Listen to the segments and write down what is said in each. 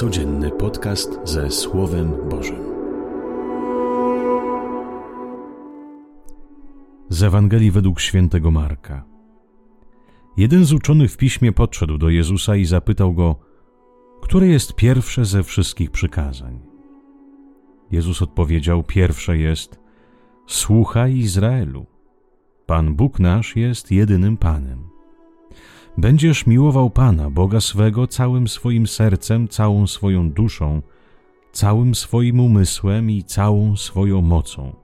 Codzienny podcast ze Słowem Bożym. Z Ewangelii według świętego Marka. Jeden z uczonych w piśmie podszedł do Jezusa i zapytał go, które jest pierwsze ze wszystkich przykazań. Jezus odpowiedział: Pierwsze jest: Słuchaj Izraelu. Pan Bóg nasz jest jedynym Panem. Będziesz miłował Pana, Boga swego, całym swoim sercem, całą swoją duszą, całym swoim umysłem i całą swoją mocą.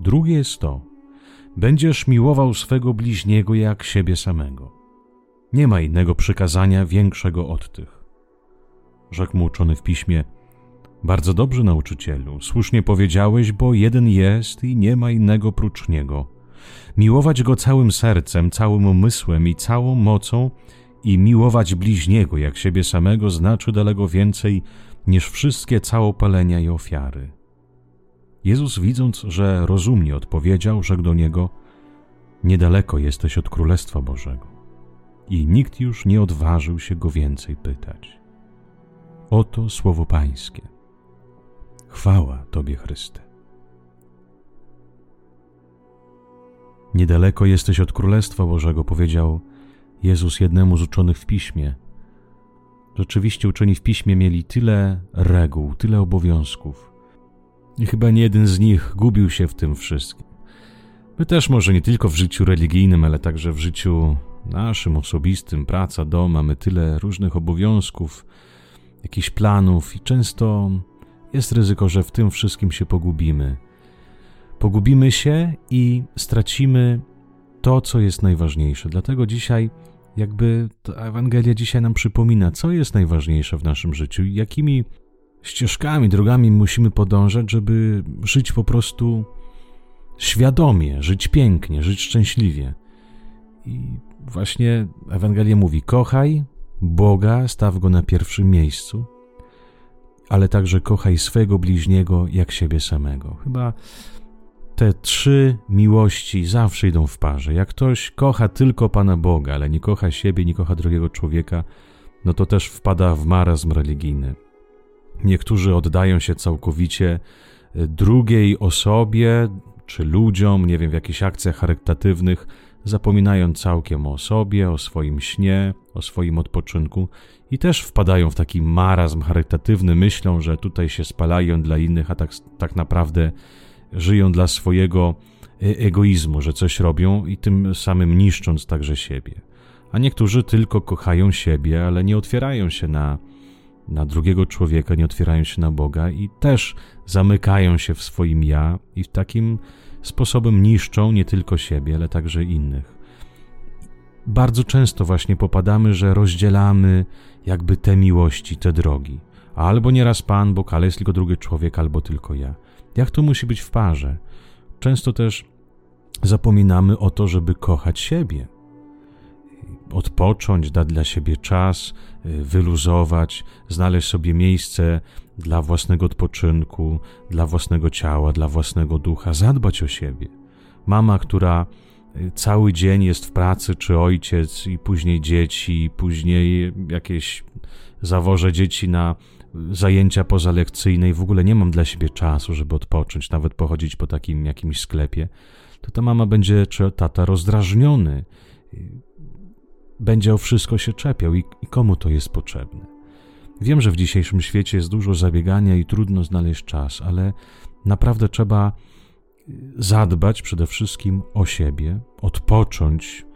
Drugie jest to: będziesz miłował swego bliźniego jak siebie samego. Nie ma innego przykazania większego od tych. Rzekł mu uczony w piśmie: Bardzo dobrze, nauczycielu, słusznie powiedziałeś, bo jeden jest i nie ma innego prócz niego miłować Go całym sercem, całym umysłem i całą mocą i miłować bliźniego jak siebie samego znaczy daleko więcej niż wszystkie całopalenia i ofiary. Jezus, widząc, że rozumnie odpowiedział, rzekł do niego: Niedaleko jesteś od Królestwa Bożego. I nikt już nie odważył się go więcej pytać. Oto słowo Pańskie. Chwała Tobie, Chryste. Niedaleko jesteś od Królestwa Bożego, powiedział Jezus jednemu z uczonych w piśmie. Rzeczywiście uczeni w piśmie mieli tyle reguł, tyle obowiązków. I chyba nie jeden z nich gubił się w tym wszystkim. My też może nie tylko w życiu religijnym, ale także w życiu naszym, osobistym, praca, dom, mamy tyle różnych obowiązków, jakichś planów i często jest ryzyko, że w tym wszystkim się pogubimy pogubimy się i stracimy to, co jest najważniejsze. Dlatego dzisiaj, jakby ta Ewangelia dzisiaj nam przypomina, co jest najważniejsze w naszym życiu i jakimi ścieżkami, drogami musimy podążać, żeby żyć po prostu świadomie, żyć pięknie, żyć szczęśliwie. I właśnie Ewangelia mówi: kochaj Boga, staw go na pierwszym miejscu, ale także kochaj swego bliźniego jak siebie samego. Chyba te trzy miłości zawsze idą w parze. Jak ktoś kocha tylko Pana Boga, ale nie kocha siebie, nie kocha drugiego człowieka, no to też wpada w marazm religijny. Niektórzy oddają się całkowicie e, drugiej osobie czy ludziom, nie wiem, w jakichś akcjach charytatywnych, zapominają całkiem o sobie, o swoim śnie, o swoim odpoczynku i też wpadają w taki marazm charytatywny, myślą, że tutaj się spalają dla innych, a tak, tak naprawdę żyją dla swojego e, egoizmu, że coś robią i tym samym niszcząc także siebie. A niektórzy tylko kochają siebie, ale nie otwierają się na, na drugiego człowieka, nie otwierają się na Boga i też zamykają się w swoim ja i w takim sposobem niszczą nie tylko siebie, ale także innych. Bardzo często właśnie popadamy, że rozdzielamy jakby te miłości, te drogi. Albo nieraz Pan Bóg, ale jest tylko drugi człowiek, albo tylko ja. Jak to musi być w parze? Często też zapominamy o to, żeby kochać siebie, odpocząć, dać dla siebie czas, y, wyluzować, znaleźć sobie miejsce dla własnego odpoczynku, dla własnego ciała, dla własnego ducha, zadbać o siebie. Mama, która y, cały dzień jest w pracy, czy ojciec, i później dzieci, i później jakieś zawoże dzieci na zajęcia pozalekcyjne i w ogóle nie mam dla siebie czasu, żeby odpocząć, nawet pochodzić po takim jakimś sklepie, to ta mama będzie, czy tata rozdrażniony, będzie o wszystko się czepiał i, i komu to jest potrzebne. Wiem, że w dzisiejszym świecie jest dużo zabiegania i trudno znaleźć czas, ale naprawdę trzeba zadbać przede wszystkim o siebie, odpocząć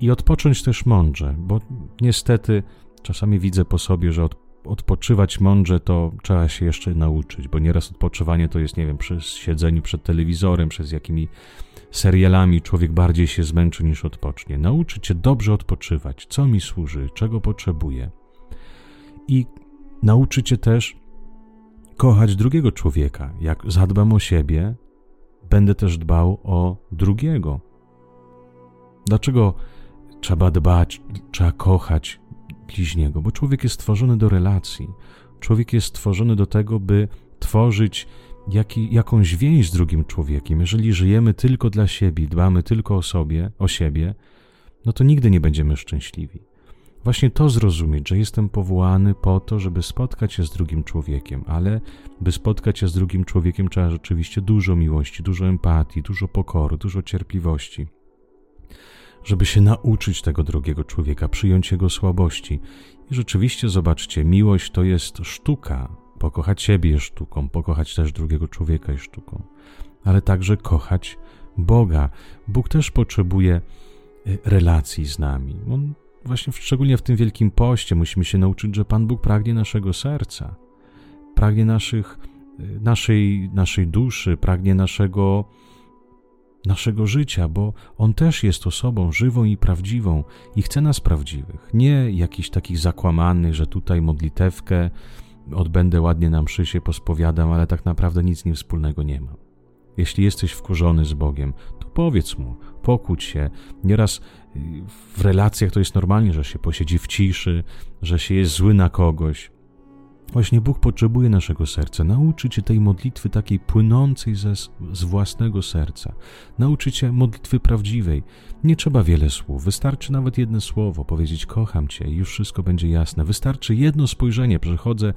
i odpocząć też mądrze, bo niestety czasami widzę po sobie, że od odpoczywać mądrze, to trzeba się jeszcze nauczyć, bo nieraz odpoczywanie to jest, nie wiem, przez siedzeniu przed telewizorem, przez jakimi serialami człowiek bardziej się zmęczy niż odpocznie. Nauczyć się dobrze odpoczywać, co mi służy, czego potrzebuję. I nauczyć się też kochać drugiego człowieka. Jak zadbam o siebie, będę też dbał o drugiego. Dlaczego trzeba dbać, trzeba kochać bliźniego, bo człowiek jest stworzony do relacji. Człowiek jest stworzony do tego, by tworzyć jaki, jakąś więź z drugim człowiekiem. Jeżeli żyjemy tylko dla siebie, dbamy tylko o sobie, o siebie, no to nigdy nie będziemy szczęśliwi. właśnie to zrozumieć, że jestem powołany po to, żeby spotkać się z drugim człowiekiem, ale by spotkać się z drugim człowiekiem trzeba rzeczywiście dużo miłości, dużo empatii, dużo pokory, dużo cierpliwości. Żeby się nauczyć tego drugiego człowieka, przyjąć jego słabości. I rzeczywiście, zobaczcie, miłość to jest sztuka. Pokochać siebie jest sztuką, pokochać też drugiego człowieka jest sztuką, ale także kochać Boga. Bóg też potrzebuje y, relacji z nami. On właśnie szczególnie w tym wielkim poście musimy się nauczyć, że Pan Bóg pragnie naszego serca, pragnie naszych, y, naszej, naszej duszy, pragnie naszego, naszego życia, bo On też jest osobą żywą i prawdziwą i chce nas prawdziwych, nie jakichś takich zakłamanych, że tutaj modlitewkę odbędę ładnie na mszy się pospowiadam, ale tak naprawdę nic nim wspólnego nie mam. Jeśli jesteś wkurzony z Bogiem, to powiedz mu, pokłóć się. Nieraz y, w relacjach to jest normalnie, że się posiedzi w ciszy, że się jest zły na kogoś. Właśnie Bóg potrzebuje naszego serca, nauczyć się tej modlitwy takiej płynącej ze, z własnego serca, nauczyć się modlitwy prawdziwej. Nie trzeba wiele słów, wystarczy nawet jedno słowo, powiedzieć kocham Cię i już wszystko będzie jasne. Wystarczy jedno spojrzenie, przychodzę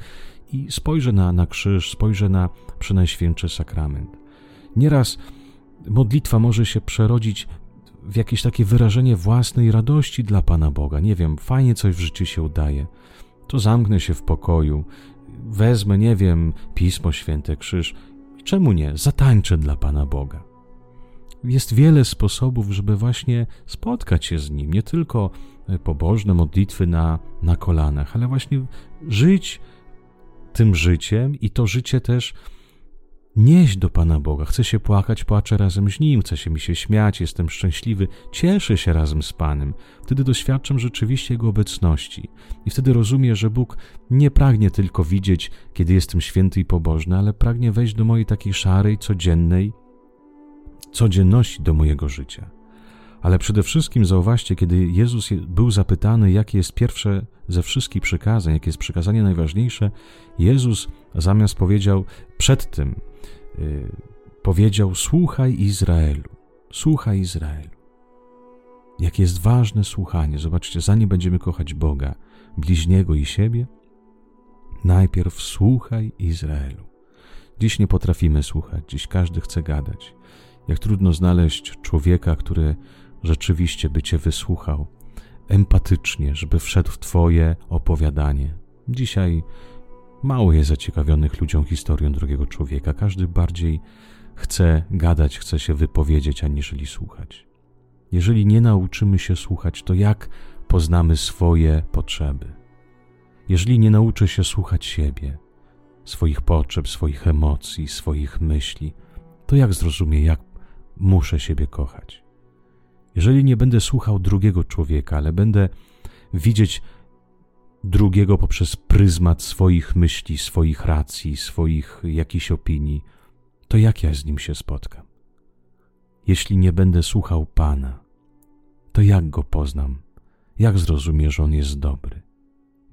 i spojrzę na, na krzyż, spojrzę na przynajświętszy sakrament. Nieraz modlitwa może się przerodzić w jakieś takie wyrażenie własnej radości dla Pana Boga. Nie wiem, fajnie coś w życiu się udaje. To zamknę się w pokoju, wezmę, nie wiem, Pismo Święte, krzyż. Czemu nie? Zatańczę dla Pana Boga. Jest wiele sposobów, żeby właśnie spotkać się z Nim. Nie tylko pobożne modlitwy na, na kolanach, ale właśnie żyć tym życiem i to życie też nieść do Pana Boga. Chcę się płakać, płaczę razem z Nim, chcę się mi się śmiać, jestem szczęśliwy, cieszę się razem z Panem. Wtedy doświadczam rzeczywiście Jego obecności. I wtedy rozumiem, że Bóg nie pragnie tylko widzieć, kiedy jestem święty i pobożny, ale pragnie wejść do mojej takiej szarej, codziennej codzienności, do mojego życia. Ale przede wszystkim zauważcie, kiedy Jezus był zapytany, jakie jest pierwsze ze wszystkich przykazań, jakie jest przykazanie najważniejsze, Jezus zamiast powiedział przed tym, yy, powiedział: Słuchaj Izraelu, słuchaj Izraelu. Jakie jest ważne słuchanie. Zobaczcie, zanim będziemy kochać Boga, bliźniego i siebie, najpierw słuchaj Izraelu. Dziś nie potrafimy słuchać, dziś każdy chce gadać. Jak trudno znaleźć człowieka, który rzeczywiście by Cię wysłuchał, empatycznie, żeby wszedł w Twoje opowiadanie. Dzisiaj mało jest zaciekawionych ludziom historią drugiego człowieka. Każdy bardziej chce gadać, chce się wypowiedzieć, aniżeli słuchać. Jeżeli nie nauczymy się słuchać, to jak poznamy swoje potrzeby? Jeżeli nie nauczę się słuchać siebie, swoich potrzeb, swoich emocji, swoich myśli, to jak zrozumie, jak muszę siebie kochać? Jeżeli nie będę słuchał drugiego człowieka, ale będę widzieć drugiego poprzez pryzmat swoich myśli, swoich racji, swoich jakichś opinii, to jak ja z nim się spotkam? Jeśli nie będę słuchał Pana, to jak go poznam? Jak zrozumiem, że on jest dobry?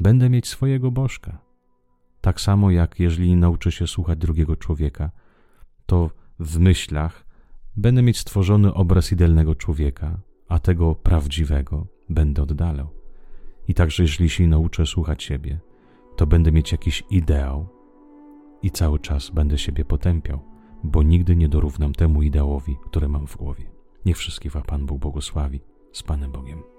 Będę mieć swojego bożka. Tak samo jak jeżeli nauczę się słuchać drugiego człowieka, to w myślach będę mieć stworzony obraz idealnego człowieka, a tego prawdziwego będę oddalał. I także, jeśli się nauczę słuchać siebie, to będę mieć jakiś ideał i cały czas będę siebie potępiał, bo nigdy nie dorównam temu ideałowi, który mam w głowie. Niech wszystkich Pan Bóg błogosławi z Panem Bogiem.